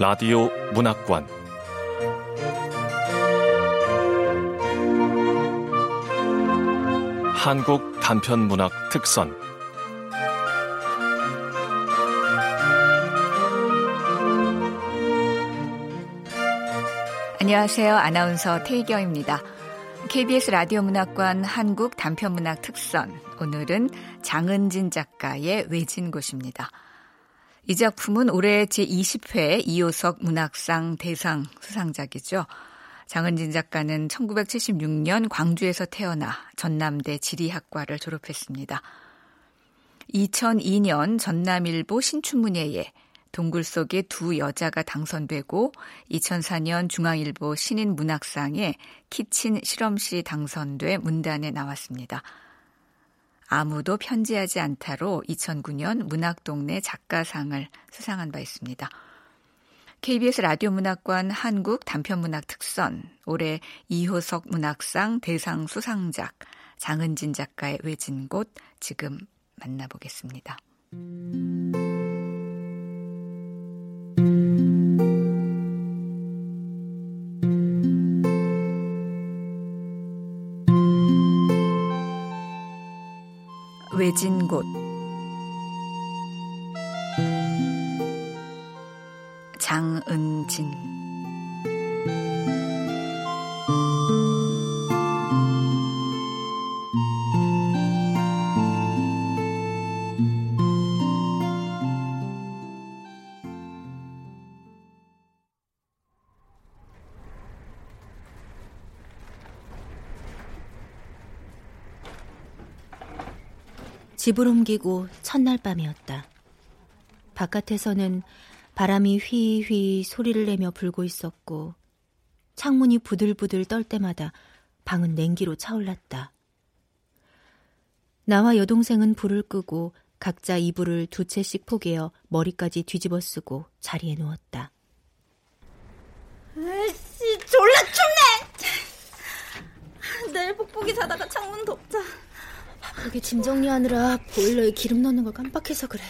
라디오 문학관 한국 단편 문학 특선 안녕하세요. 아나운서 태희경입니다. KBS 라디오 문학관 한국 단편 문학 특선. 오늘은 장은진 작가의 외진 곳입니다. 이 작품은 올해 제20회 이호석 문학상 대상 수상작이죠. 장은진 작가는 1976년 광주에서 태어나 전남대 지리학과를 졸업했습니다. 2002년 전남일보 신춘문예에 동굴 속에 두 여자가 당선되고 2004년 중앙일보 신인 문학상에 키친 실험시 당선돼 문단에 나왔습니다. 아무도 편지하지 않다로 2009년 문학동네 작가상을 수상한 바 있습니다. KBS 라디오 문학관 한국 단편문학 특선 올해 이호석 문학상 대상 수상작 장은진 작가의 외진 곳 지금 만나보겠습니다. 외진 곳. 장은진 집을 옮기고 첫날 밤이었다. 바깥에서는 바람이 휘휘 소리를 내며 불고 있었고 창문이 부들부들 떨 때마다 방은 냉기로 차올랐다. 나와 여동생은 불을 끄고 각자 이불을 두 채씩 포개어 머리까지 뒤집어 쓰고 자리에 누웠다. 으씨, 졸라 춥네! 내일 뽁뽁이 자다가 창문 덮자. 그게 짐 정리하느라 보일러에 기름 넣는 걸 깜빡해서 그래.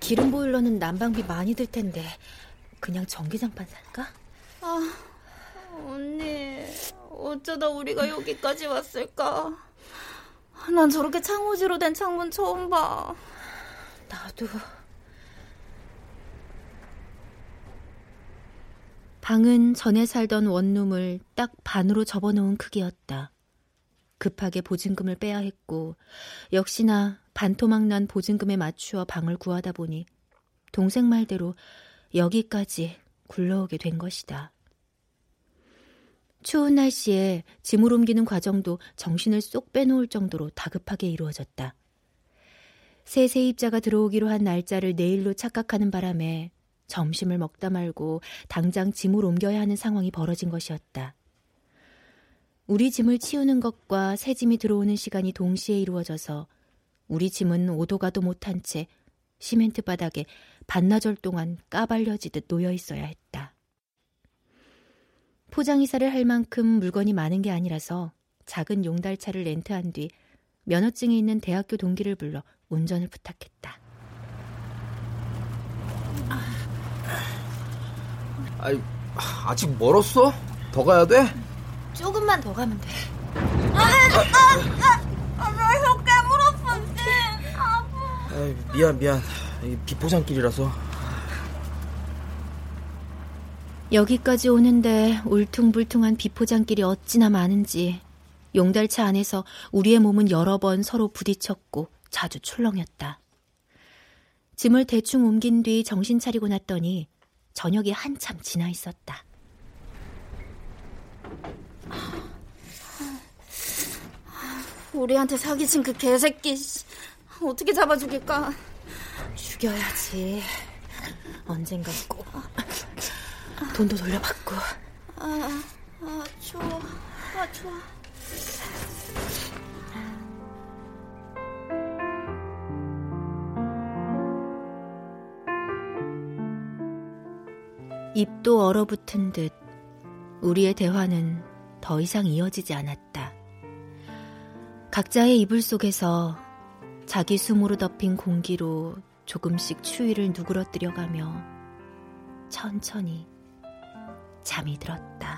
기름 보일러는 난방비 많이 들 텐데 그냥 전기장판 살까? 아, 언니 어쩌다 우리가 여기까지 왔을까? 난 저렇게 창호지로 된 창문 처음 봐. 나도. 방은 전에 살던 원룸을 딱 반으로 접어놓은 크기였다. 급하게 보증금을 빼야 했고 역시나 반토막 난 보증금에 맞추어 방을 구하다 보니 동생 말대로 여기까지 굴러오게 된 것이다. 추운 날씨에 짐을 옮기는 과정도 정신을 쏙 빼놓을 정도로 다급하게 이루어졌다. 새 세입자가 들어오기로 한 날짜를 내일로 착각하는 바람에 점심을 먹다 말고 당장 짐을 옮겨야 하는 상황이 벌어진 것이었다. 우리 짐을 치우는 것과 새 짐이 들어오는 시간이 동시에 이루어져서 우리 짐은 오도 가도 못한 채 시멘트 바닥에 반나절 동안 까발려지듯 놓여 있어야 했다. 포장 이사를 할 만큼 물건이 많은 게 아니라서 작은 용달차를 렌트한 뒤 면허증이 있는 대학교 동기를 불러 운전을 부탁했다. 아이, 아직 멀었어? 더 가야 돼? 조금만 더 가면 돼. 아, 아, 아, 나혀. 아이, 미안, 미안. 비포장길이라서. 여기까지 오는데 울퉁불퉁한 비포장길이 어찌나 많은지 용달차 안에서 우리의 몸은 여러 번 서로 부딪혔고 자주 출렁였다. 짐을 대충 옮긴 뒤 정신 차리고 났더니 저녁이 한참 지나 있었다. 우리한테 사기친 그 개새끼 어떻게 잡아 죽일까? 죽여야지. 언젠가 꼭 돈도 돌려받고. 아, 아 좋아, 아 좋아. 입도 얼어붙은 듯 우리의 대화는 더 이상 이어지지 않았다. 각자의 이불 속에서 자기 숨으로 덮인 공기로 조금씩 추위를 누그러뜨려가며 천천히 잠이 들었다.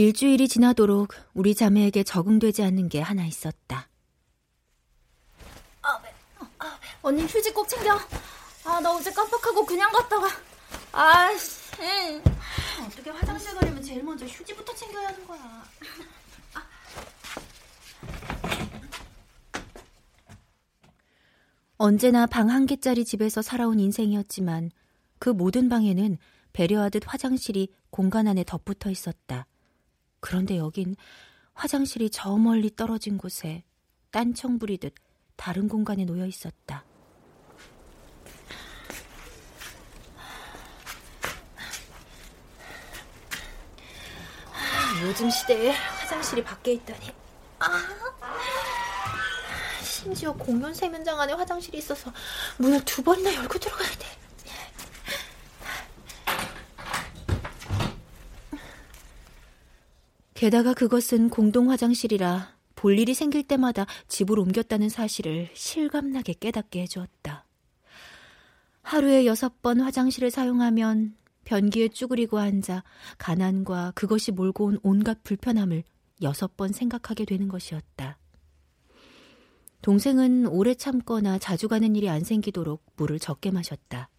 일주일이 지나도록 우리 자매에게 적응되지 않는 게 하나 있었다. 아, 아, 언니 휴지 꼭 챙겨. 아, 나 어제 깜빡하고 그냥 갔다가. 아씨. 어떻게 화장실 가려면 제일 먼저 휴지부터 챙겨야 하는 거야. 언제나 방 한 개짜리 집에서 살아온 인생이었지만 그 모든 방에는 배려하듯 화장실이 공간 안에 덧붙어 있었다. 그런데 여긴 화장실이 저 멀리 떨어진 곳에 딴청 부리듯 다른 공간에 놓여 있었다. 요즘 시대에 화장실이 밖에 있다니. 아, 심지어 공연 세면장 안에 화장실이 있어서 문을 두 번이나 열고 들어가야 돼. 게다가 그것은 공동 화장실이라 볼 일이 생길 때마다 집을 옮겼다는 사실을 실감나게 깨닫게 해주었다. 하루에 여섯 번 화장실을 사용하면 변기에 쭈그리고 앉아 가난과 그것이 몰고 온 온갖 불편함을 여섯 번 생각하게 되는 것이었다. 동생은 오래 참거나 자주 가는 일이 안 생기도록 물을 적게 마셨다.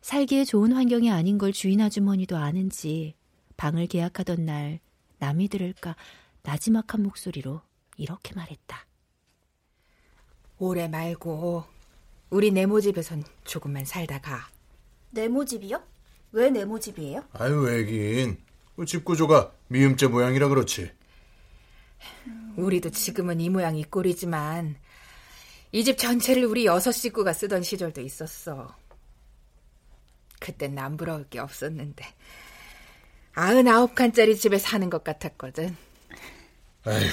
살기에 좋은 환경이 아닌 걸 주인 아주머니도 아는지 방을 계약하던 날 남이 들을까 나지막한 목소리로 이렇게 말했다. 오래 말고 우리 네모 집에선 조금만 살다 가. 네모 집이요? 왜 네모 집이에요? 아유 왜긴 집 구조가 미음자 모양이라 그렇지. 우리도 지금은 이 모양 이 꼴이지만 이 집 전체를 우리 여섯 식구가 쓰던 시절도 있었어. 그땐 남부러울 게 없었는데 아흔아홉 칸짜리 집에 사는 것 같았거든. 아휴,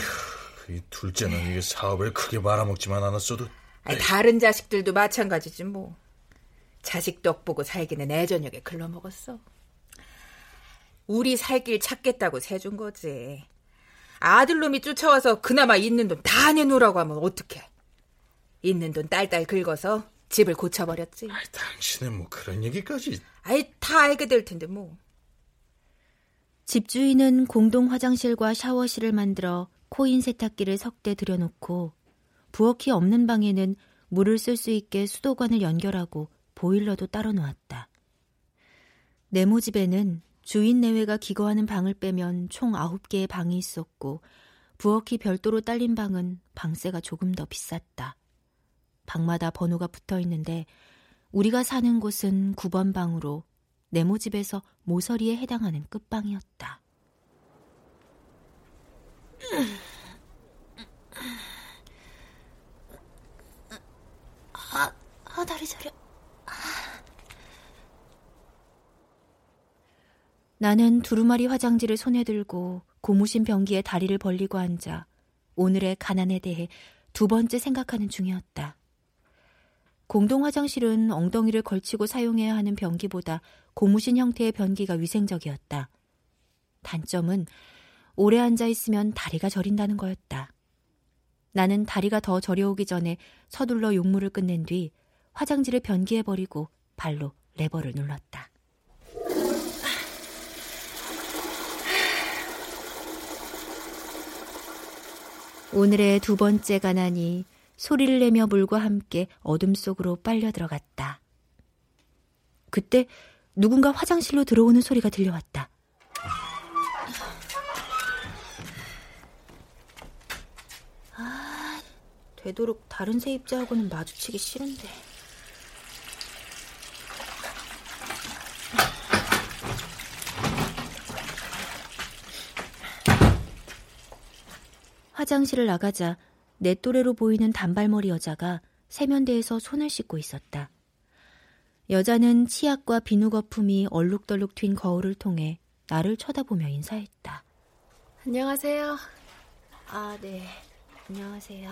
이 둘째는 이게 사업을 크게 말아먹지만 않았어도. 아니, 다른 자식들도 마찬가지지 뭐. 자식 떡 보고 살기는 애 저녁에 글러먹었어. 우리 살 길 찾겠다고 세준 거지. 아들놈이 쫓아와서 그나마 있는 돈 다 내놓으라고 하면 어떡해. 있는 돈 딸딸 긁어서 집을 고쳐버렸지. 아이, 당신은 뭐 그런 얘기까지. 아이, 다 알게 될 텐데 뭐. 집주인은 공동 화장실과 샤워실을 만들어 코인 세탁기를 석대 들여놓고 부엌이 없는 방에는 물을 쓸 수 있게 수도관을 연결하고 보일러도 따로 놓았다. 네모 집에는 주인 내외가 기거하는 방을 빼면 총 9개의 방이 있었고 부엌이 별도로 딸린 방은 방세가 조금 더 비쌌다. 방마다 번호가 붙어 있는데 우리가 사는 곳은 9번 방으로 네모집에서 모서리에 해당하는 끝방이었다. 아, 아 다리 저려. 나는 두루마리 화장지를 손에 들고 고무신 변기에 다리를 벌리고 앉아 오늘의 가난에 대해 두 번째 생각하는 중이었다. 공동 화장실은 엉덩이를 걸치고 사용해야 하는 변기보다 고무신 형태의 변기가 위생적이었다. 단점은 오래 앉아 있으면 다리가 저린다는 거였다. 나는 다리가 더 저려오기 전에 서둘러 용물을 끝낸 뒤 화장지를 변기에 버리고 발로 레버를 눌렀다. 오늘의 두 번째 가난이 소리를 내며 물과 함께 어둠 속으로 빨려 들어갔다. 그때 누군가 화장실로 들어오는 소리가 들려왔다. 아, 되도록 다른 세입자하고는 마주치기 싫은데. 화장실을 나가자 내 또래로 보이는 단발머리 여자가 세면대에서 손을 씻고 있었다. 여자는 치약과 비누 거품이 얼룩덜룩 튄 거울을 통해 나를 쳐다보며 인사했다. 안녕하세요. 아, 네. 안녕하세요.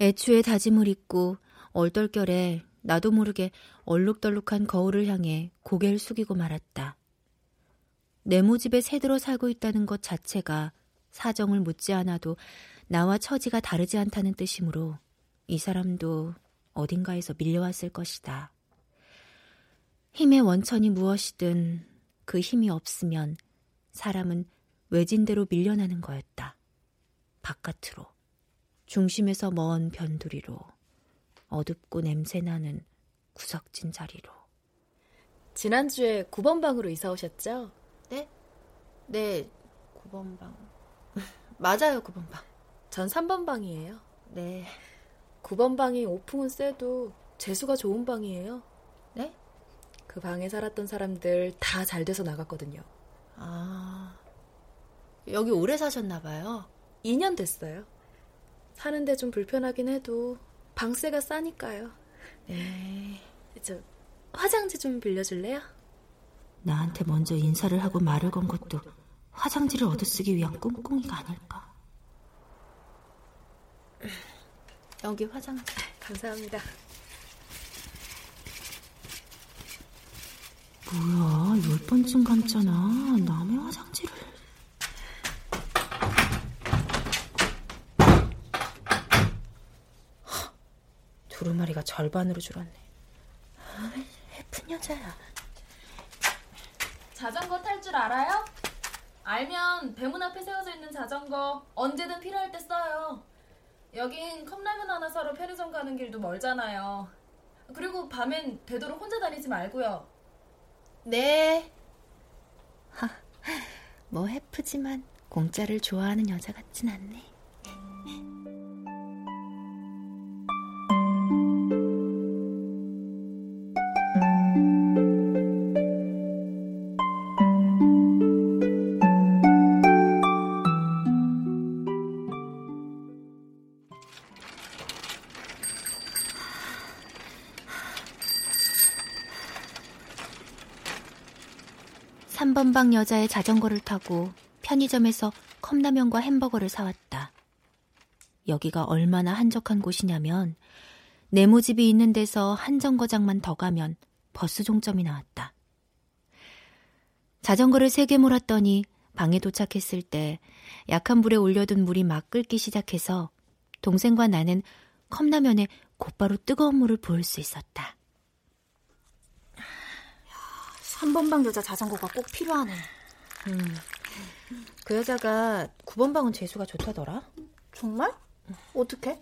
애초에 다짐을 입고 얼떨결에 나도 모르게 얼룩덜룩한 거울을 향해 고개를 숙이고 말았다. 네모집에 새들어 살고 있다는 것 자체가 사정을 묻지 않아도 나와 처지가 다르지 않다는 뜻이므로 이 사람도 어딘가에서 밀려왔을 것이다. 힘의 원천이 무엇이든 그 힘이 없으면 사람은 외진대로 밀려나는 거였다. 바깥으로, 중심에서 먼 변두리로, 어둡고 냄새나는 구석진 자리로. 지난주에 9번 방으로 이사 오셨죠? 네? 네, 9번 방. 맞아요, 9번 방. 전 3번 방이에요. 네. 9번 방이 오풍은 세도 재수가 좋은 방이에요. 네? 그 방에 살았던 사람들 다 잘 돼서 나갔거든요. 아, 여기 오래 사셨나 봐요. 2년 됐어요. 사는데 좀 불편하긴 해도 방세가 싸니까요. 네. 저 화장지 좀 빌려줄래요? 나한테 먼저 인사를 하고 말을 건 것도 화장지를 얻어쓰기 위한 꿍꿍이가 아닐까. 여기 화장지. 감사합니다. 뭐야, 열 번쯤 감잖아. 남의 화장지를. 두루마리가 절반으로 줄었네. 아, 예쁜 여자야. 자전거 탈 줄 알아요? 알면 배문 앞에 세워져 있는 자전거 언제든 필요할 때 써요. 여긴 컵라면 하나 사러 편의점 가는 길도 멀잖아요. 그리고 밤엔 되도록 혼자 다니지 말고요. 네. 하, 뭐 해프지만 공짜를 좋아하는 여자 같진 않네. 삼번방 여자의 자전거를 타고 편의점에서 컵라면과 햄버거를 사왔다. 여기가 얼마나 한적한 곳이냐면 네모집이 있는 데서 한 정거장만 더 가면 버스 종점이 나왔다. 자전거를 세개 몰았더니 방에 도착했을 때 약한 불에 올려둔 물이 막 끓기 시작해서 동생과 나는 컵라면에 곧바로 뜨거운 물을 부을 수 있었다. 3번 방 여자 자전거가 꼭 필요하네. 음, 그 여자가 9번 방은 재수가 좋다더라. 정말? 어떻게?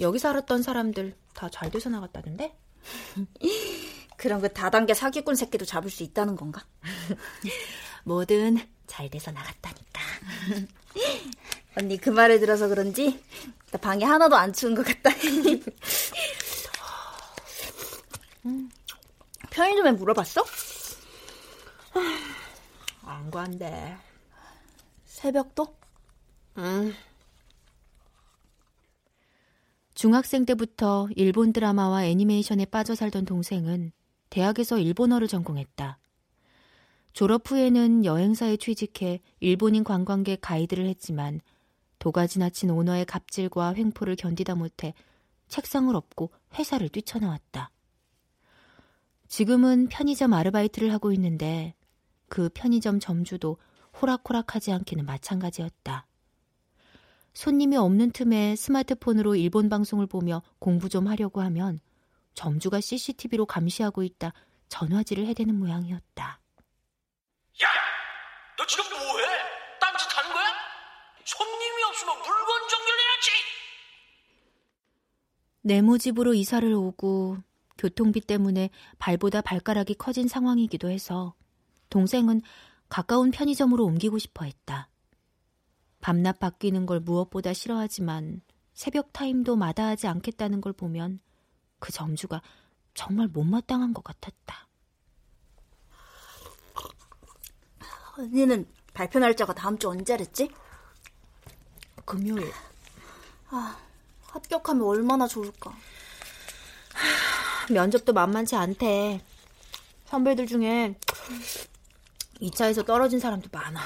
여기 살았던 사람들 다 잘 돼서 나갔다던데? 그런 그 다단계 사기꾼 새끼도 잡을 수 있다는 건가? 뭐든 잘 돼서 나갔다니까. 언니 그 말을 들어서 그런지 나 방이 하나도 안 추운 것 같다. 음. 편의점에 물어봤어? 안 관대. 새벽도? 응. 중학생 때부터 일본 드라마와 애니메이션에 빠져 살던 동생은 대학에서 일본어를 전공했다. 졸업 후에는 여행사에 취직해 일본인 관광객 가이드를 했지만 도가 지나친 오너의 갑질과 횡포를 견디다 못해 책상을 엎고 회사를 뛰쳐나왔다. 지금은 편의점 아르바이트를 하고 있는데 그 편의점 점주도 호락호락하지 않기는 마찬가지였다. 손님이 없는 틈에 스마트폰으로 일본 방송을 보며 공부 좀 하려고 하면 점주가 CCTV로 감시하고 있다 전화질을 해대는 모양이었다. 야, 너 지금 뭐해? 딴짓 하는 거야? 손님이 없으면 물건 정렬해야지. 네모 집으로 이사를 오고 교통비 때문에 발보다 발가락이 커진 상황이기도 해서 동생은 가까운 편의점으로 옮기고 싶어 했다. 밤낮 바뀌는 걸 무엇보다 싫어하지만 새벽 타임도 마다하지 않겠다는 걸 보면 그 점주가 정말 못마땅한 것 같았다. 언니는 발표 날짜가 다음 주 언제랬지? 금요일. 아, 합격하면 얼마나 좋을까. 면접도 만만치 않대. 선배들 중에 2차에서 떨어진 사람도 많아.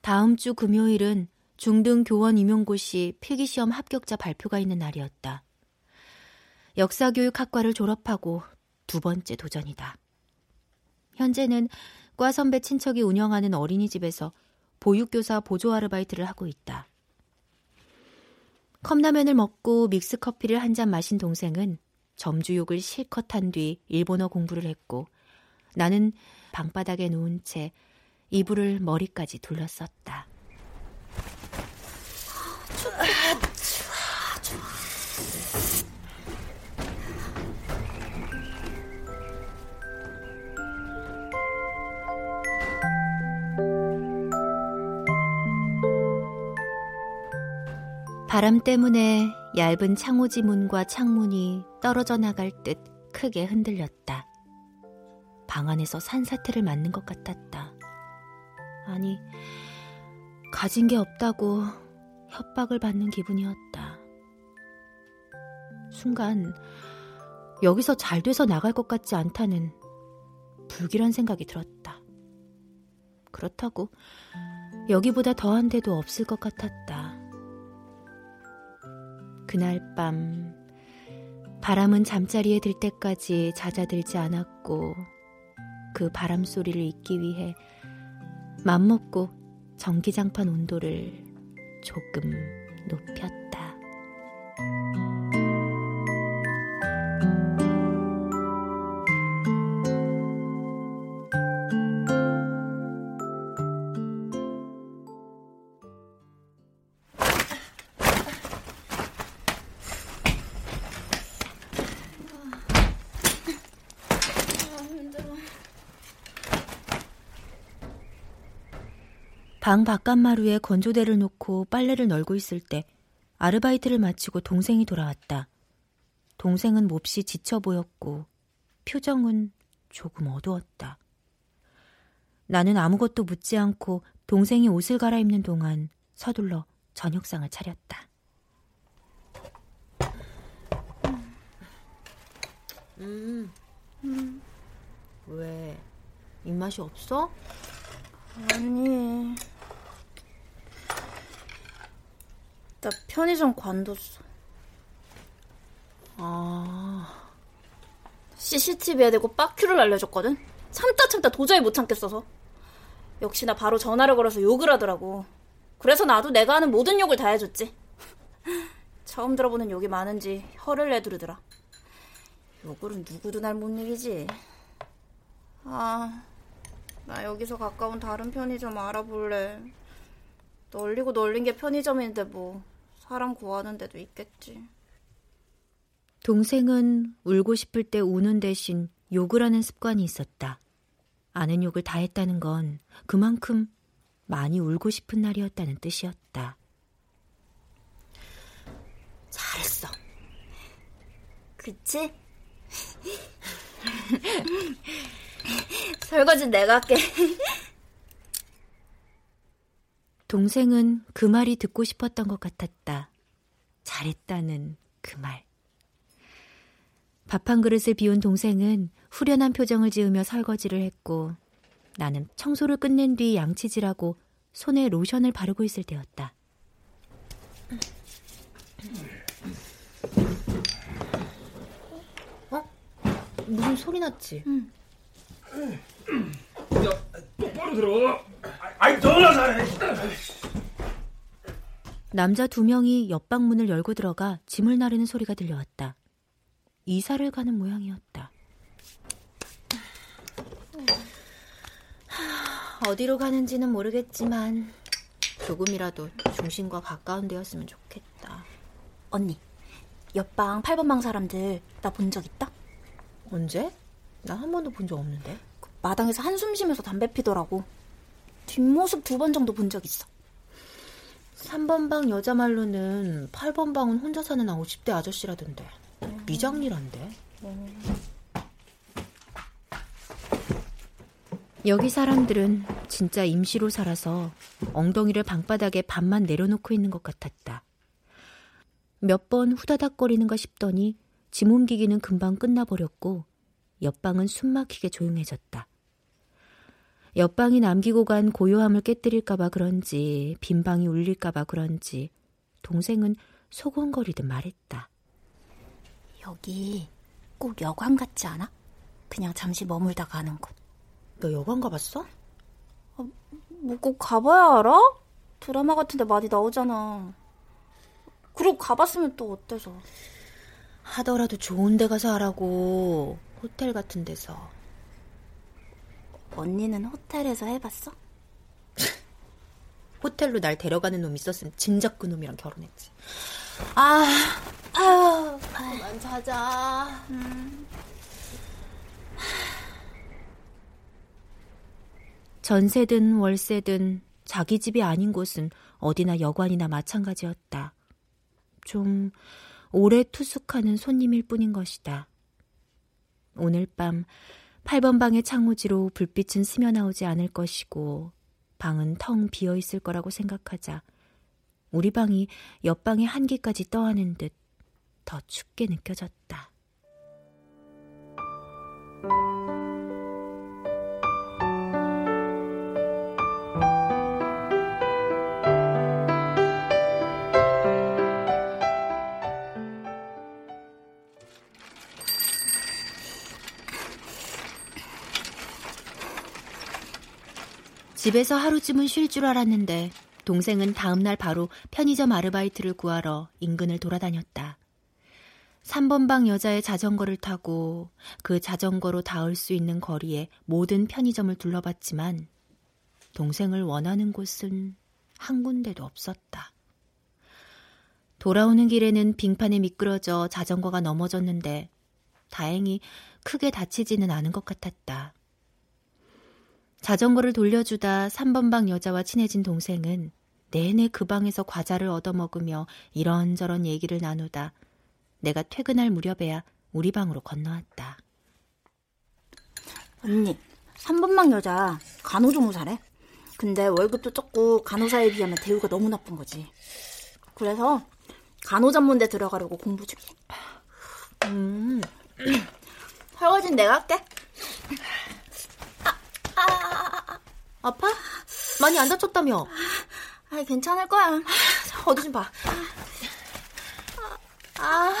다음 주 금요일은 중등 교원 임용고시 필기시험 합격자 발표가 있는 날이었다. 역사교육학과를 졸업하고 두 번째 도전이다. 현재는 과 선배 친척이 운영하는 어린이집에서 보육교사 보조 아르바이트를 하고 있다. 컵라면을 먹고 믹스커피를 한 잔 마신 동생은 점주욕을 실컷 한 뒤 일본어 공부를 했고 나는 방바닥에 누운 채 이불을 머리까지 둘러썼다. 바람 때문에 얇은 창호지 문과 창문이 떨어져 나갈 듯 크게 흔들렸다. 방 안에서 산사태를 맞는 것 같았다. 아니, 가진 게 없다고 협박을 받는 기분이었다. 순간, 여기서 잘 돼서 나갈 것 같지 않다는 불길한 생각이 들었다. 그렇다고 여기보다 더한 데도 없을 것 같았다. 그날 밤, 바람은 잠자리에 들 때까지 잦아들지 않았고, 그 바람 소리를 잊기 위해 맘먹고 전기장판 온도를 조금 높였다. 방 바깥마루에 건조대를 놓고 빨래를 널고 있을 때 아르바이트를 마치고 동생이 돌아왔다. 동생은 몹시 지쳐 보였고 표정은 조금 어두웠다. 나는 아무것도 묻지 않고 동생이 옷을 갈아입는 동안 서둘러 저녁상을 차렸다. 음, 음. 왜? 입맛이 없어? 아니, 나 편의점 관뒀어. 아. CCTV에 대고 빡큐를 알려줬거든? 참다 참다 도저히 못 참겠어서. 역시나 바로 전화를 걸어서 욕을 하더라고. 그래서 나도 내가 하는 모든 욕을 다 해줬지. 처음 들어보는 욕이 많은지 혀를 내두르더라. 욕을은 누구도 날 못 이기지. 아, 나 여기서 가까운 다른 편의점 알아볼래. 널리고 널린 게 편의점인데 뭐 사람 구하는 데도 있겠지. 동생은 울고 싶을 때 우는 대신 욕을 하는 습관이 있었다. 아는 욕을 다 했다는 건 그만큼 많이 울고 싶은 날이었다는 뜻이었다. 잘했어. 그치? 설거지 내가 할게. 동생은 그 말이 듣고 싶었던 것 같았다. 잘했다는 그 말. 밥 한 그릇을 비운 동생은 후련한 표정을 지으며 설거지를 했고 나는 청소를 끝낸 뒤 양치질하고 손에 로션을 바르고 있을 때였다. 어? 무슨 소리 났지? 응. 야, 똑바로 들어. 아이, 너나 잘해. 남자 두 명이 옆방 문을 열고 들어가 짐을 나르는 소리가 들려왔다. 이사를 가는 모양이었다. 어디로 가는지는 모르겠지만 조금이라도 중심과 가까운 데였으면 좋겠다. 언니, 옆방 8번 방 사람들 나 본 적 있다? 언제? 나 한 번도 본 적 없는데. 그 마당에서 한숨 쉬면서 담배 피더라고. 뒷모습 두 번 정도 본 적 있어. 3번 방 여자 말로는 8번 방은 혼자 사는 50대 아저씨라던데. 미장리란데. 여기 사람들은 진짜 임시로 살아서 엉덩이를 방바닥에 반만 내려놓고 있는 것 같았다. 몇 번 후다닥거리는가 싶더니 짐 옮기기는 금방 끝나버렸고 옆방은 숨막히게 조용해졌다. 옆방이 남기고 간 고요함을 깨뜨릴까봐 그런지 빈방이 울릴까봐 그런지 동생은 소곤거리듯 말했다. 여기 꼭 여관 같지 않아? 그냥 잠시 머물다 가는 곳. 너 여관 가봤어? 뭐꼭 가봐야 알아? 드라마 같은데 많이 나오잖아. 그리고 가봤으면 또 어때서? 하더라도 좋은 데 가서 하라고. 호텔 같은 데서. 언니는 호텔에서 해봤어? 호텔로 날 데려가는 놈 있었으면 진작 그 놈이랑 결혼했지. 아, 아유, 그만 자자. 음. 전세든 월세든 자기 집이 아닌 곳은 어디나 여관이나 마찬가지였다. 좀 오래 투숙하는 손님일 뿐인 것이다. 오늘 밤 8번 방의 창호지로 불빛은 스며나오지 않을 것이고 방은 텅 비어 있을 거라고 생각하자 우리 방이 옆방의 한기까지 떠하는 듯 더 춥게 느껴졌다. 집에서 하루쯤은 쉴 줄 알았는데 동생은 다음날 바로 편의점 아르바이트를 구하러 인근을 돌아다녔다. 3번 방 여자의 자전거를 타고 그 자전거로 닿을 수 있는 거리에 모든 편의점을 둘러봤지만 동생을 원하는 곳은 한 군데도 없었다. 돌아오는 길에는 빙판에 미끄러져 자전거가 넘어졌는데 다행히 크게 다치지는 않은 것 같았다. 자전거를 돌려주다 3번 방 여자와 친해진 동생은 내내 그 방에서 과자를 얻어먹으며 이런저런 얘기를 나누다 내가 퇴근할 무렵에야 우리 방으로 건너왔다. 언니, 3번 방 여자 간호조무사래. 근데 월급도 적고 간호사에 비하면 대우가 너무 나쁜 거지. 그래서 간호 전문대 들어가려고 공부 중이야. 음. 설거지는 내가 할게. 아파? 많이 안 다쳤다며? 아, 괜찮을 거야. 어디 좀 봐. 아,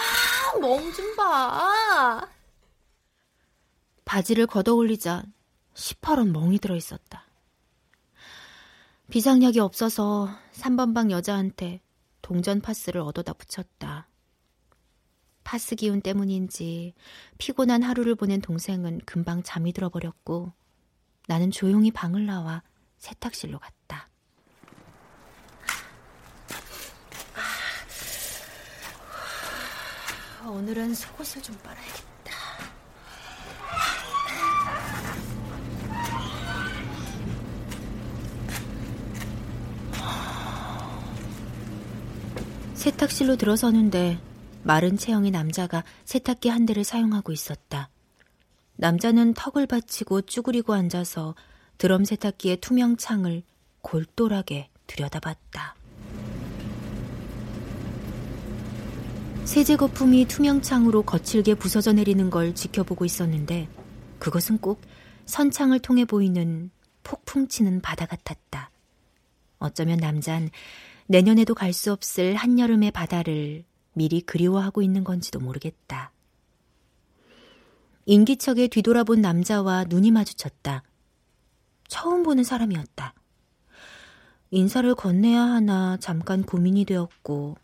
몸좀 봐. 바지를 걷어 올리자 시퍼런 멍이 들어 있었다. 비상약이 없어서 3번 방 여자한테 동전 파스를 얻어다 붙였다. 파스 기운 때문인지 피곤한 하루를 보낸 동생은 금방 잠이 들어버렸고 나는 조용히 방을 나와 세탁실로 갔다. 오늘은 속옷을 좀 빨아야겠다. 세탁실로 들어서는데 마른 체형의 남자가 세탁기 한 대를 사용하고 있었다. 남자는 턱을 받치고 쭈그리고 앉아서 드럼 세탁기의 투명 창을 골똘하게 들여다봤다. 세제 거품이 투명 창으로 거칠게 부서져 내리는 걸 지켜보고 있었는데 그것은 꼭 선창을 통해 보이는 폭풍 치는 바다 같았다. 어쩌면 남잔 내년에도 갈 수 없을 한여름의 바다를 미리 그리워하고 있는 건지도 모르겠다. 인기척에 뒤돌아본 남자와 눈이 마주쳤다. 처음 보는 사람이었다. 인사를 건네야 하나 잠깐 고민이 되었고,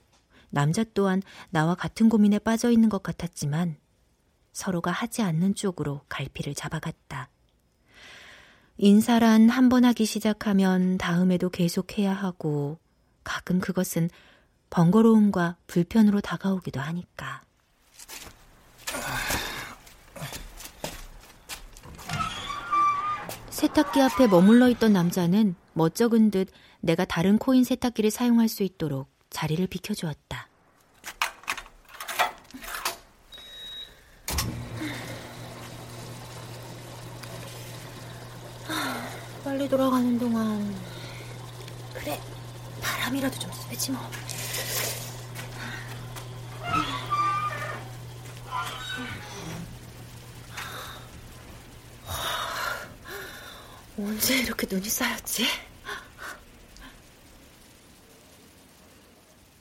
남자 또한 나와 같은 고민에 빠져 있는 것 같았지만, 서로가 하지 않는 쪽으로 갈피를 잡아갔다. 인사란 한 번 하기 시작하면 다음에도 계속해야 하고, 가끔 그것은 번거로움과 불편으로 다가오기도 하니까. 세탁기 앞에 머물러 있던 남자는 멋쩍은 듯 내가 다른 코인 세탁기를 사용할 수 있도록 자리를 비켜주었다. 빨리 돌아가는 동안 그래 바람이라도 좀 쐬지 뭐. 언제 이렇게 눈이 쌓였지?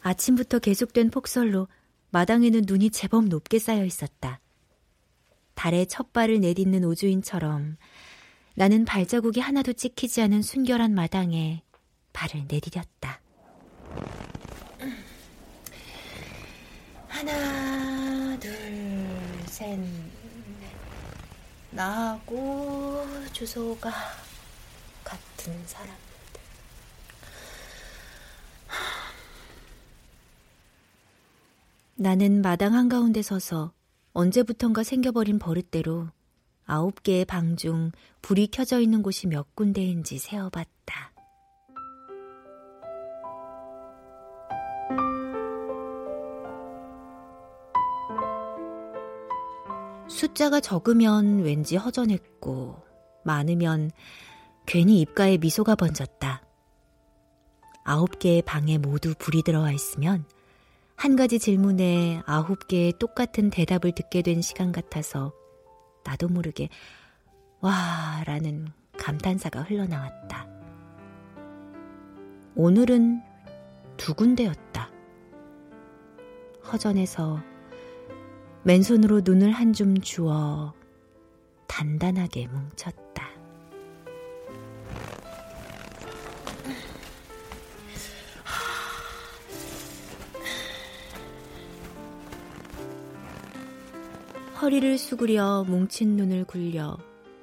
아침부터 계속된 폭설로 마당에는 눈이 제법 높게 쌓여 있었다. 달에 첫 발을 내딛는 오주인처럼 나는 발자국이 하나도 찍히지 않은 순결한 마당에 발을 내디뎠다. 하나, 둘, 셋, 나하고 주소가 같은 사람들. 나는 마당 한가운데 서서 언제부턴가 생겨버린 버릇대로 아홉 개의 방 중 불이 켜져 있는 곳이 몇 군데인지 세어봤다. 숫자가 적으면 왠지 허전했고, 많으면 괜히 입가에 미소가 번졌다. 아홉 개의 방에 모두 불이 들어와 있으면 한 가지 질문에 아홉 개의 똑같은 대답을 듣게 된 시간 같아서 나도 모르게 와 라는 감탄사가 흘러나왔다. 오늘은 두 군데였다. 허전해서 맨손으로 눈을 한 줌 주어 단단하게 뭉쳤다. 허리를 수그려 뭉친 눈을 굴려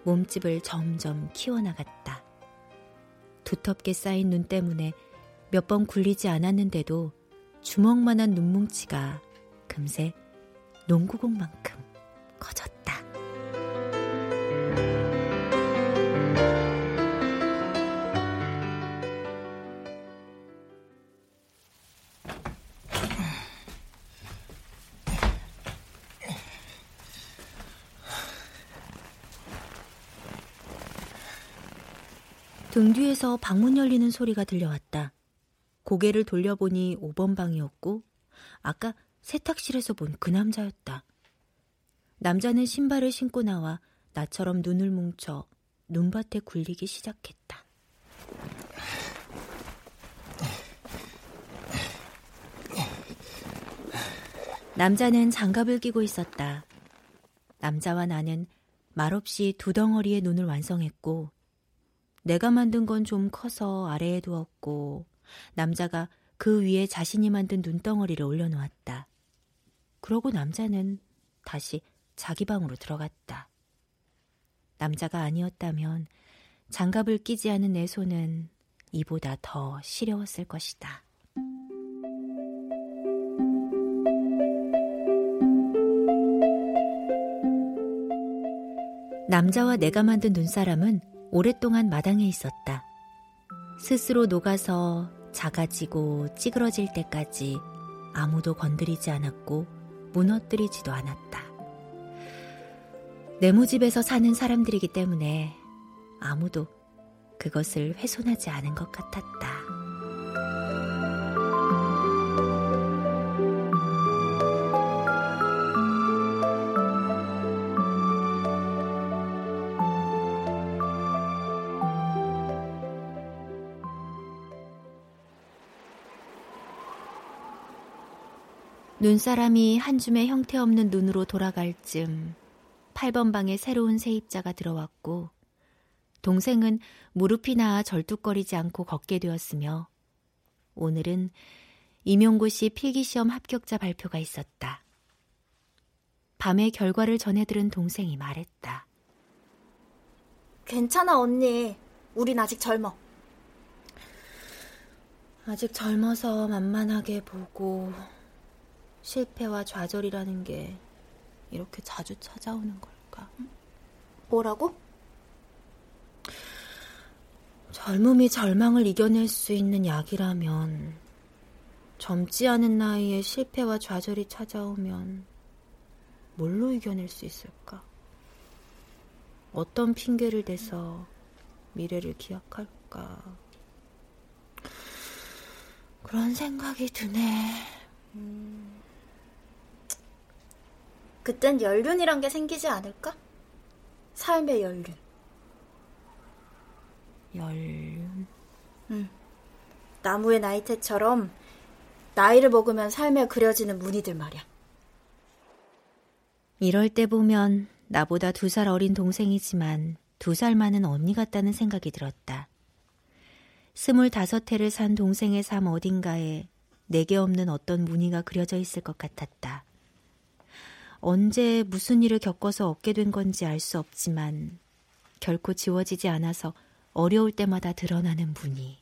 몸집을 점점 키워나갔다. 두텁게 쌓인 눈 때문에 몇 번 굴리지 않았는데도 주먹만한 눈뭉치가 금세 농구공만큼 커졌다. 등 뒤에서 방문 열리는 소리가 들려왔다. 고개를 돌려보니 5번 방이었고 아까 세탁실에서 본 그 남자였다. 남자는 신발을 신고 나와 나처럼 눈을 뭉쳐 눈밭에 굴리기 시작했다. 남자는 장갑을 끼고 있었다. 남자와 나는 말없이 두 덩어리의 눈을 완성했고, 내가 만든 건 좀 커서 아래에 두었고, 남자가 그 위에 자신이 만든 눈덩어리를 올려놓았다. 그러고 남자는 다시 자기 방으로 들어갔다. 남자가 아니었다면 장갑을 끼지 않은 내 손은 이보다 더 시려웠을 것이다. 남자와 내가 만든 눈사람은 오랫동안 마당에 있었다. 스스로 녹아서 작아지고 찌그러질 때까지 아무도 건드리지 않았고 무너뜨리지도 않았다. 네모집에서 사는 사람들이기 때문에 아무도 그것을 훼손하지 않은 것 같았다. 눈사람이 한 줌의 형태 없는 눈으로 돌아갈 즈음 8번 방에 새로운 세입자가 들어왔고 동생은 무릎이 나아 절뚝거리지 않고 걷게 되었으며 오늘은 임용고시 필기시험 합격자 발표가 있었다. 밤에 결과를 전해들은 동생이 말했다. 괜찮아, 언니. 우린 아직 젊어. 아직 젊어서 만만하게 보고 실패와 좌절이라는 게 이렇게 자주 찾아오는 걸까? 뭐라고? 젊음이 절망을 이겨낼 수 있는 약이라면 젊지 않은 나이에 실패와 좌절이 찾아오면 뭘로 이겨낼 수 있을까? 어떤 핑계를 대서 미래를 기약할까? 그런 생각이 드네. 음. 그땐 연륜이란 게 생기지 않을까? 삶의 연륜. 연륜? 응. 나무의 나이테처럼 나이를 먹으면 삶에 그려지는 무늬들 말이야. 이럴 때 보면 나보다 두 살 어린 동생이지만 두 살 많은 언니 같다는 생각이 들었다. 스물다섯 해를 산 동생의 삶 어딘가에 내게 없는 어떤 무늬가 그려져 있을 것 같았다. 언제 무슨 일을 겪어서 얻게 된 건지 알 수 없지만 결코 지워지지 않아서 어려울 때마다 드러나는 무늬.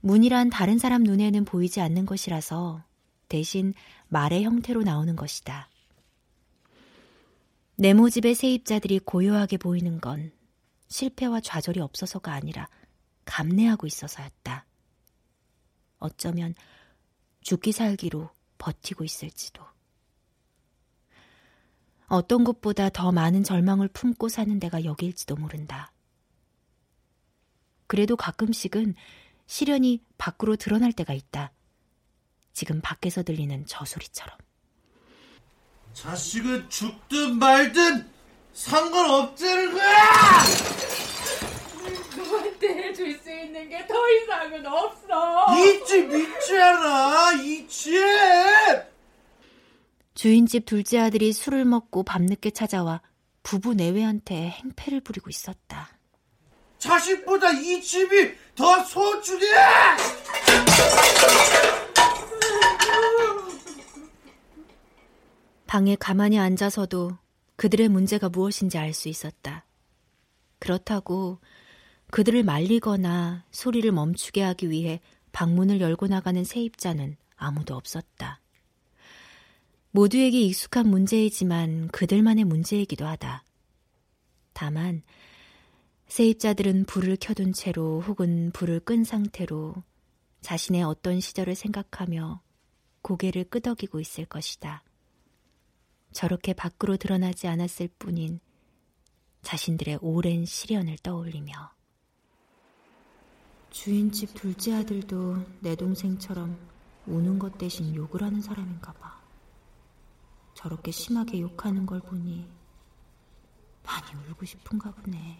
무늬란 다른 사람 눈에는 보이지 않는 것이라서 대신 말의 형태로 나오는 것이다. 네모집의 세입자들이 고요하게 보이는 건 실패와 좌절이 없어서가 아니라 감내하고 있어서였다. 어쩌면 죽기 살기로 버티고 있을지도. 어떤 곳보다 더 많은 절망을 품고 사는 데가 여기일지도 모른다. 그래도 가끔씩은 시련이 밖으로 드러날 때가 있다. 지금 밖에서 들리는 저 소리처럼. 자식은 죽든 말든 상관없자는 거야! 너한테 해줄 수 있는 게 더 이상은 없어. 이집 있잖아, 이 집! 주인집 둘째 아들이 술을 먹고 밤늦게 찾아와 부부 내외한테 행패를 부리고 있었다. 자식보다 이 집이 더 소중해! 방에 가만히 앉아서도 그들의 문제가 무엇인지 알 수 있었다. 그렇다고 그들을 말리거나 소리를 멈추게 하기 위해 방문을 열고 나가는 세입자는 아무도 없었다. 모두에게 익숙한 문제이지만 그들만의 문제이기도 하다. 다만 세입자들은 불을 켜둔 채로 혹은 불을 끈 상태로 자신의 어떤 시절을 생각하며 고개를 끄덕이고 있을 것이다. 저렇게 밖으로 드러나지 않았을 뿐인 자신들의 오랜 시련을 떠올리며 주인집 둘째 아들도 내 동생처럼 우는 것 대신 욕을 하는 사람인가 봐. 저렇게 심하게 욕하는 걸 보니 많이 울고 싶은가 보네.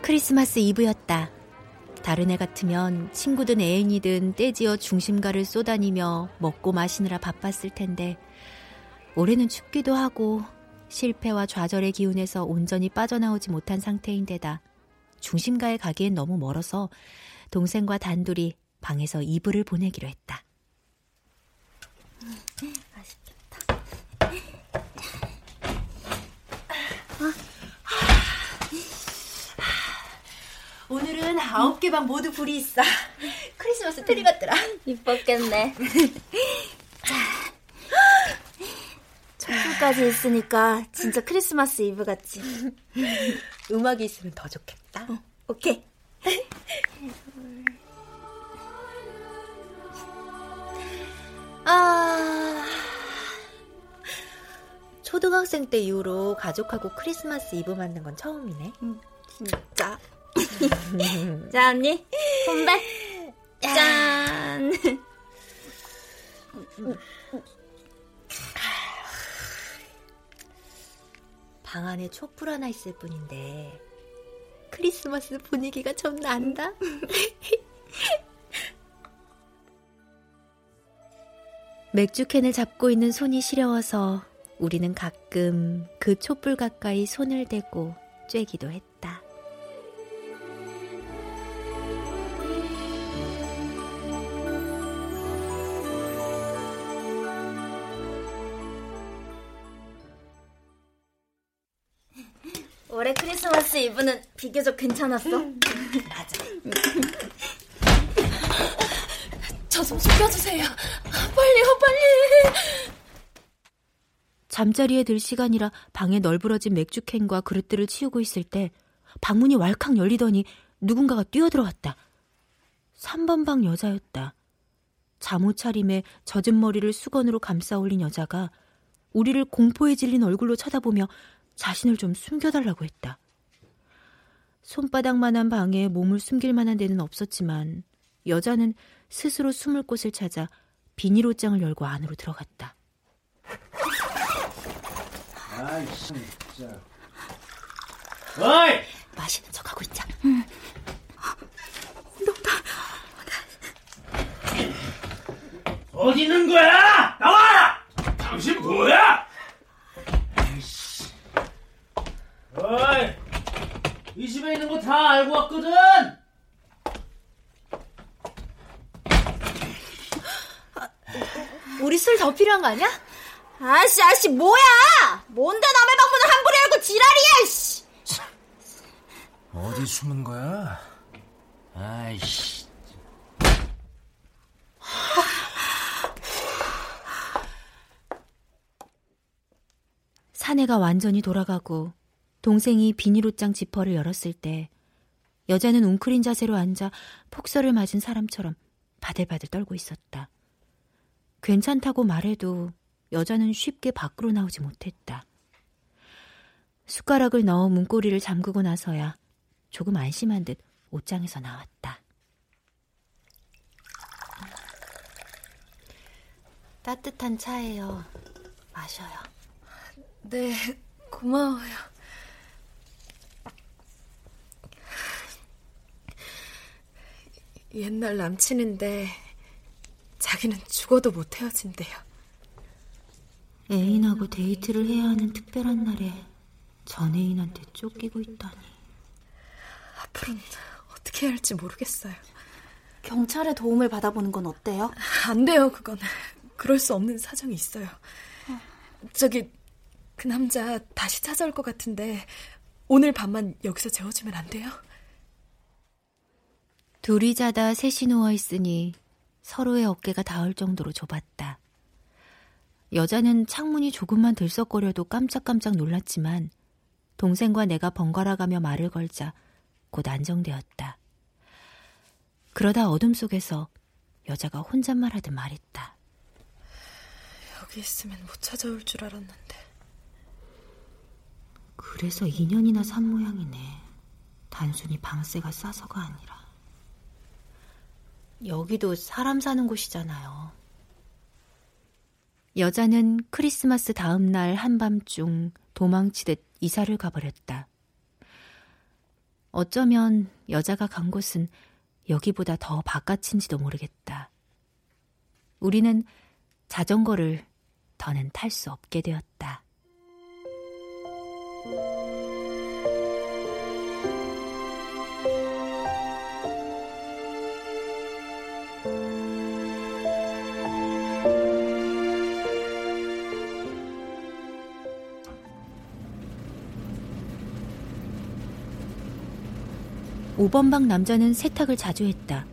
크리스마스 이브였다. 다른 해 같으면 친구든 애인이든 떼지어 중심가를 쏘다니며 먹고 마시느라 바빴을 텐데 올해는 춥기도 하고 실패와 좌절의 기운에서 온전히 빠져나오지 못한 상태인데다 중심가에 가기엔 너무 멀어서 동생과 단둘이 방에서 이불을 보내기로 했다. 오늘은 아홉 개 방 모두 불이 있어. 크리스마스 트리 같더라. 이뻤겠네. 촛불까지 있으니까 진짜 크리스마스 이브 같지. 음악이 있으면 더 좋겠다. 어, 오케이. 아. 초등학생 때 이후로 가족하고 크리스마스 이브 만든 건 처음이네. 음, 진짜. 자, 언니. 선배. 짠. 방 안에 촛불 하나 있을 뿐인데 크리스마스 분위기가 좀 난다. 맥주캔을 잡고 있는 손이 시려워서 우리는 가끔 그 촛불 가까이 손을 대고 쬐기도 했다. 이브는 비교적 괜찮았어. 맞아. 저좀 숨겨주세요. 빨리요, 빨리. 잠자리에 들 시간이라 방에 널브러진 맥주캔과 그릇들을 치우고 있을 때 방문이 왈칵 열리더니 누군가가 뛰어들어왔다. 3번 방 여자였다. 잠옷 차림에 젖은 머리를 수건으로 감싸 올린 여자가 우리를 공포에 질린 얼굴로 쳐다보며 자신을 좀 숨겨달라고 했다. 손바닥만한 방에 몸을 숨길 만한 데는 없었지만 여자는 스스로 숨을 곳을 찾아 비닐 옷장을 열고 안으로 들어갔다. 아이 진짜. 어이! 마시는 척하고 있자. 응. 어디 있는 거야? 나와! 당신 뭐야? 아이씨. 어이, 이 집에 있는 거 다 알고 왔거든. 우리 술 더 필요한 거 아니야? 아씨, 아씨, 뭐야? 뭔데 남의 방문을 함부로 열고 지랄이야, 씨! 어디 숨은 거야? 아이씨. 사내가 완전히 돌아가고 동생이 비닐옷장 지퍼를 열었을 때 여자는 웅크린 자세로 앉아 폭설을 맞은 사람처럼 바들바들 떨고 있었다. 괜찮다고 말해도 여자는 쉽게 밖으로 나오지 못했다. 숟가락을 넣어 문고리를 잠그고 나서야 조금 안심한 듯 옷장에서 나왔다. 따뜻한 차예요. 마셔요. 네, 고마워요. 옛날 남친인데 자기는 죽어도 못 헤어진대요. 애인하고 데이트를 해야 하는 특별한 날에 전 애인한테 쫓기고 있다니. 앞으로는 어떻게 해야 할지 모르겠어요. 경찰의 도움을 받아보는 건 어때요? 안 돼요, 그건. 그럴 수 없는 사정이 있어요. 저기, 그 남자 다시 찾아올 것 같은데, 오늘 밤만 여기서 재워주면 안 돼요? 둘이 자다 셋이 누워있으니 서로의 어깨가 닿을 정도로 좁았다. 여자는 창문이 조금만 들썩거려도 깜짝깜짝 놀랐지만 동생과 내가 번갈아가며 말을 걸자 곧 안정되었다. 그러다 어둠 속에서 여자가 혼잣말하듯 말했다. 여기 있으면 못 찾아올 줄 알았는데. 그래서 2년이나 산 모양이네. 단순히 방세가 싸서가 아니라. 여기도 사람 사는 곳이잖아요. 여자는 크리스마스 다음 날 한밤중 도망치듯 이사를 가버렸다. 어쩌면 여자가 간 곳은 여기보다 더 바깥인지도 모르겠다. 우리는 자전거를 더는 탈 수 없게 되었다. 오번방 남자는 세탁을 자주 했다.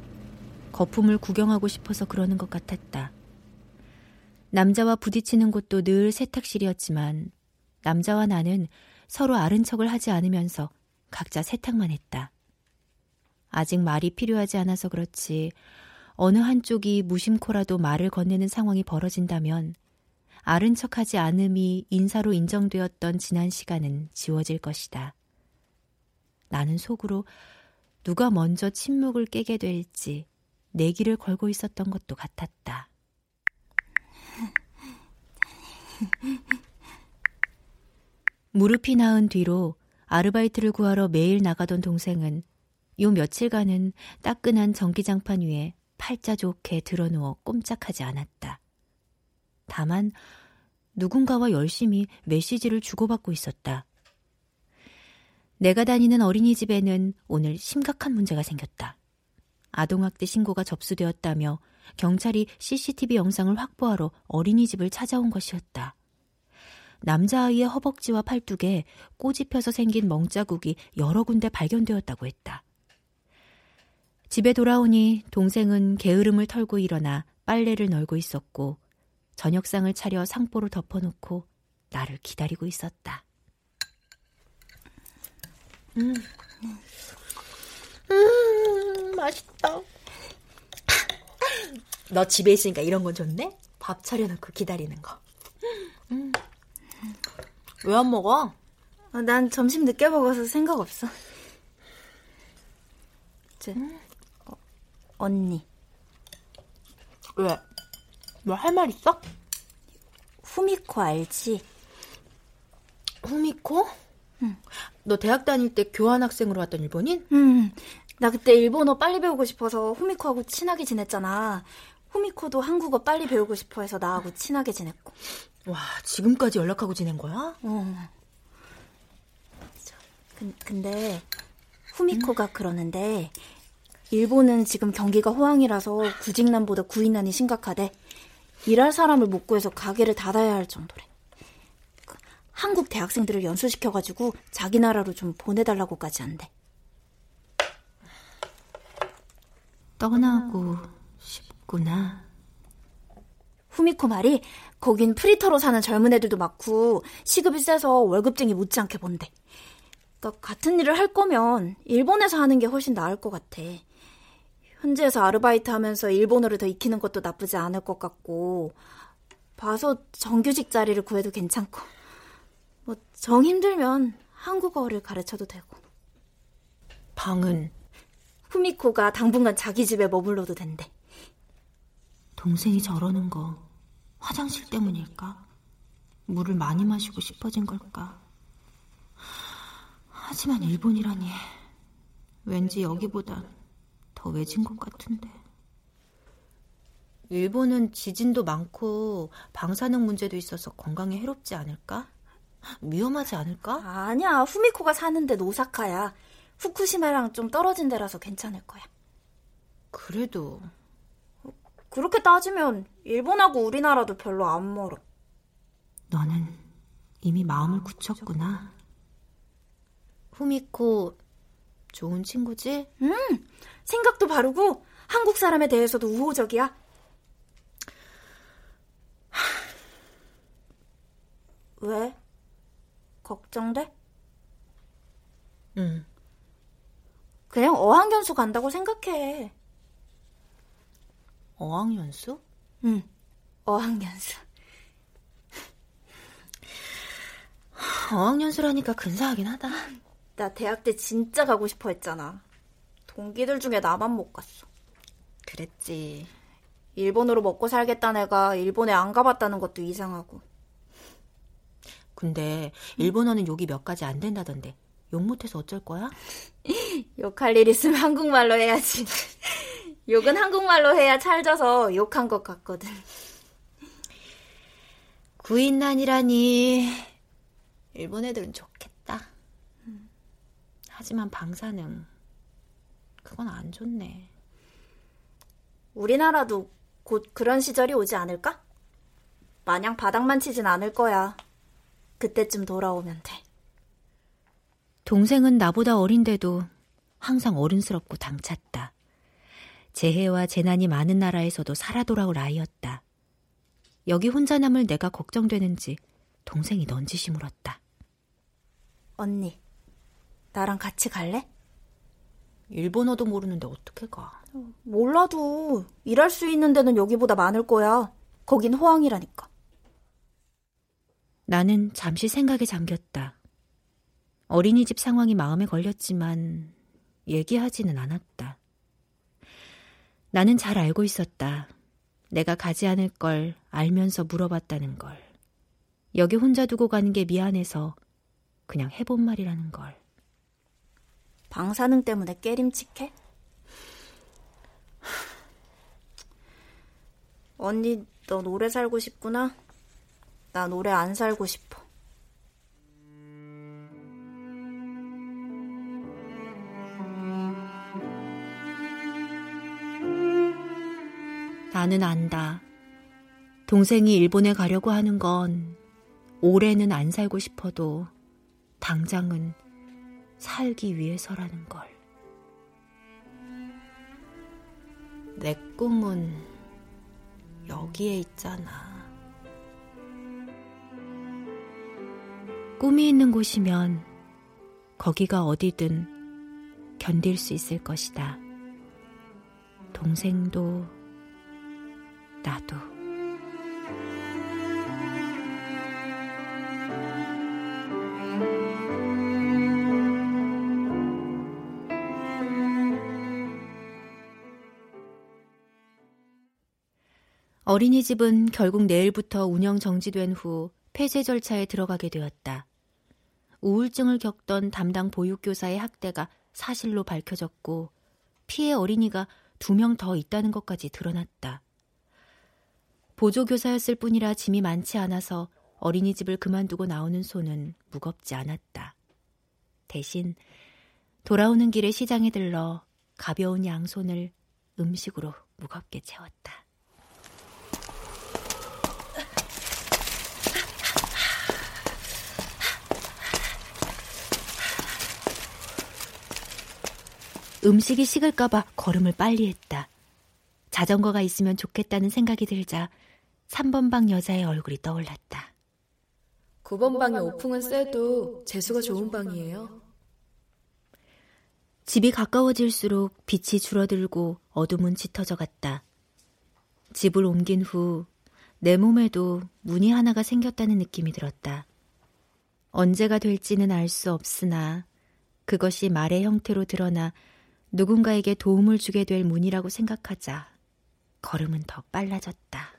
거품을 구경하고 싶어서 그러는 것 같았다. 남자와 부딪히는 곳도 늘 세탁실이었지만 남자와 나는 서로 아른 척을 하지 않으면서 각자 세탁만 했다. 아직 말이 필요하지 않아서 그렇지 어느 한쪽이 무심코라도 말을 건네는 상황이 벌어진다면 아른 척하지 않음이 인사로 인정되었던 지난 시간은 지워질 것이다. 나는 속으로 누가 먼저 침묵을 깨게 될지 내기를 걸고 있었던 것도 같았다. 무릎이 나은 뒤로 아르바이트를 구하러 매일 나가던 동생은 요 며칠간은 따끈한 전기장판 위에 팔자 좋게 드러누워 꼼짝하지 않았다. 다만 누군가와 열심히 메시지를 주고받고 있었다. 내가 다니는 어린이집에는 오늘 심각한 문제가 생겼다. 아동학대 신고가 접수되었다며 경찰이 CCTV 영상을 확보하러 어린이집을 찾아온 것이었다. 남자아이의 허벅지와 팔뚝에 꼬집혀서 생긴 멍자국이 여러 군데 발견되었다고 했다. 집에 돌아오니 동생은 게으름을 털고 일어나 빨래를 널고 있었고 저녁상을 차려 상보로 덮어놓고 나를 기다리고 있었다. 음, 음 맛있다. 너 집에 있으니까 이런 건 좋네? 밥 차려놓고 기다리는 거. 음. 왜 안 먹어? 아, 난 점심 늦게 먹어서 생각 없어. 저, 어, 언니. 왜? 뭐 할 말 있어? 후미코 알지? 후미코? 응. 너 대학 다닐 때 교환학생으로 왔던 일본인? 응. 나 그때 일본어 빨리 배우고 싶어서 후미코하고 친하게 지냈잖아. 후미코도 한국어 빨리 배우고 싶어 해서 나하고 친하게 지냈고. 와, 지금까지 연락하고 지낸 거야? 어. 그, 근데 후미코가 음. 그러는데 일본은 지금 경기가 호황이라서 구직난보다 구인난이 심각하대. 일할 사람을 못 구해서 가게를 닫아야 할 정도래. 그 한국 대학생들을 연수시켜가지고 자기 나라로 좀 보내달라고까지 한대. 떠나고 싶구나. 후미코 말이 거긴 프리터로 사는 젊은 애들도 많고 시급이 세서 월급쟁이 못지않게 본대. 그러니까 같은 일을 할 거면 일본에서 하는 게 훨씬 나을 것 같아. 현지에서 아르바이트 하면서 일본어를 더 익히는 것도 나쁘지 않을 것 같고 봐서 정규직 자리를 구해도 괜찮고 뭐 정 힘들면 한국어를 가르쳐도 되고 방은 후미코가 당분간 자기 집에 머물러도 된대. 동생이 저러는 거 화장실 때문일까? 물을 많이 마시고 싶어진 걸까? 하지만 일본이라니 왠지 여기보다 더 외진 것 같은데. 일본은 지진도 많고 방사능 문제도 있어서 건강에 해롭지 않을까? 위험하지 않을까? 아니야. 후미코가 사는데 노사카야. 후쿠시마랑 좀 떨어진 데라서 괜찮을 거야. 그래도 그렇게 따지면 일본하고 우리나라도 별로 안 멀어. 너는 이미 마음을 굳혔구나. 후미코 좋은 친구지? 응. 생각도 바르고 한국 사람에 대해서도 우호적이야. 왜? 걱정돼? 응. 그냥 어학연수 간다고 생각해. 어학연수? 응, 어학연수. 어학연수라니까 근사하긴 하다. 나 대학 때 진짜 가고 싶어 했잖아. 동기들 중에 나만 못 갔어. 그랬지. 일본으로 먹고 살겠다는 애가 일본에 안 가봤다는 것도 이상하고. 근데 일본어는 욕이 몇 가지 안 된다던데 욕 못해서 어쩔 거야? 욕할 일 있으면 한국말로 해야지. 욕은 한국말로 해야 찰져서 욕한 것 같거든. 구인난이라니. 일본 애들은 좋겠다. 하지만 방사능. 그건 안 좋네. 우리나라도 곧 그런 시절이 오지 않을까? 마냥 바닥만 치진 않을 거야. 그때쯤 돌아오면 돼. 동생은 나보다 어린데도 항상 어른스럽고 당찼다. 재해와 재난이 많은 나라에서도 살아 돌아올 아이였다. 여기 혼자 남을 내가 걱정되는지 동생이 넌지시 물었다. 언니, 나랑 같이 갈래? 일본어도 모르는데 어떻게 가? 몰라도 일할 수 있는 데는 여기보다 많을 거야. 거긴 호황이라니까. 나는 잠시 생각에 잠겼다. 어린이집 상황이 마음에 걸렸지만 얘기하지는 않았다. 나는 잘 알고 있었다. 내가 가지 않을 걸 알면서 물어봤다는 걸. 여기 혼자 두고 가는 게 미안해서 그냥 해본 말이라는 걸. 방사능 때문에 깨림칙해? 언니, 너 노래 살고 싶구나? 나 노래 안 살고 싶어. 나는 안다. 동생이 일본에 가려고 하는 건 올해는 안 살고 싶어도 당장은 살기 위해서라는 걸. 내 꿈은 여기에 있잖아. 꿈이 있는 곳이면 거기가 어디든 견딜 수 있을 것이다. 동생도 나도. 어린이집은 결국 내일부터 운영 정지된 후 폐쇄 절차에 들어가게 되었다. 우울증을 겪던 담당 보육교사의 학대가 사실로 밝혀졌고 피해 어린이가 두 명 더 있다는 것까지 드러났다. 보조교사였을 뿐이라 짐이 많지 않아서 어린이집을 그만두고 나오는 손은 무겁지 않았다. 대신 돌아오는 길에 시장에 들러 가벼운 양손을 음식으로 무겁게 채웠다. 음식이 식을까봐 걸음을 빨리 했다. 자전거가 있으면 좋겠다는 생각이 들자 3번 방 여자의 얼굴이 떠올랐다. 9번 방의 오풍은 세도 재수가 좋은 방이에요. 집이 가까워질수록 빛이 줄어들고 어둠은 짙어져 갔다. 집을 옮긴 후 내 몸에도 문이 하나가 생겼다는 느낌이 들었다. 언제가 될지는 알 수 없으나 그것이 말의 형태로 드러나 누군가에게 도움을 주게 될 문이라고 생각하자 걸음은 더 빨라졌다.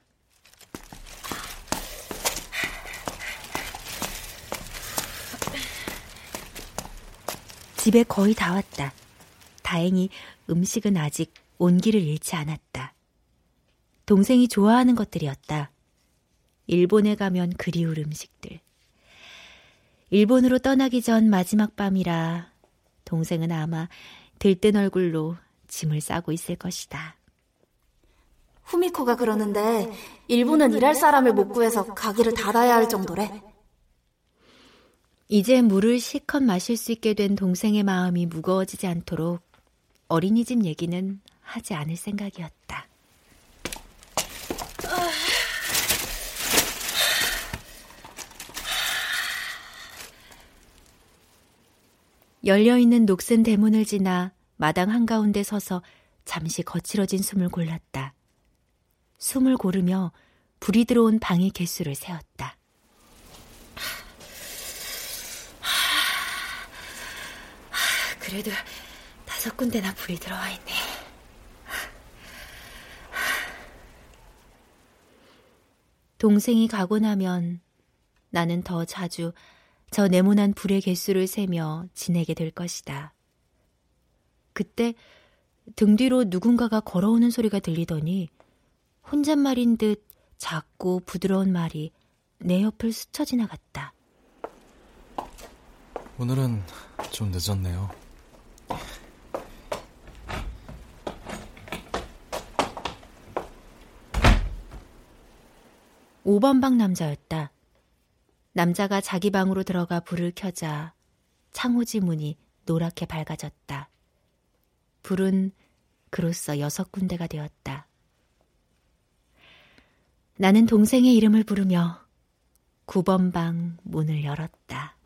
집에 거의 다 왔다. 다행히 음식은 아직 온기를 잃지 않았다. 동생이 좋아하는 것들이었다. 일본에 가면 그리울 음식들. 일본으로 떠나기 전 마지막 밤이라 동생은 아마 들뜬 얼굴로 짐을 싸고 있을 것이다. 후미코가 그러는데 일본은 일할 사람을 못 구해서 가게를 닫아야 할 정도래. 이제 물을 실컷 마실 수 있게 된 동생의 마음이 무거워지지 않도록 어린이집 얘기는 하지 않을 생각이었다. 열려있는 녹슨 대문을 지나 마당 한가운데 서서 잠시 거칠어진 숨을 골랐다. 숨을 고르며 불이 들어온 방의 개수를 세었다. 그래도 다섯 군데나 불이 들어와 있네. 동생이 가고 나면 나는 더 자주 저 네모난 불의 개수를 세며 지내게 될 것이다. 그때 등 뒤로 누군가가 걸어오는 소리가 들리더니 혼잣말인 듯 작고 부드러운 말이 내 옆을 스쳐 지나갔다. 오늘은 좀 늦었네요. 오번방 남자였다. 남자가 자기 방으로 들어가 불을 켜자 창호지 문이 노랗게 밝아졌다. 불은 그로써 여섯 군데가 되었다. 나는 동생의 이름을 부르며 9번 방 문을 열었다.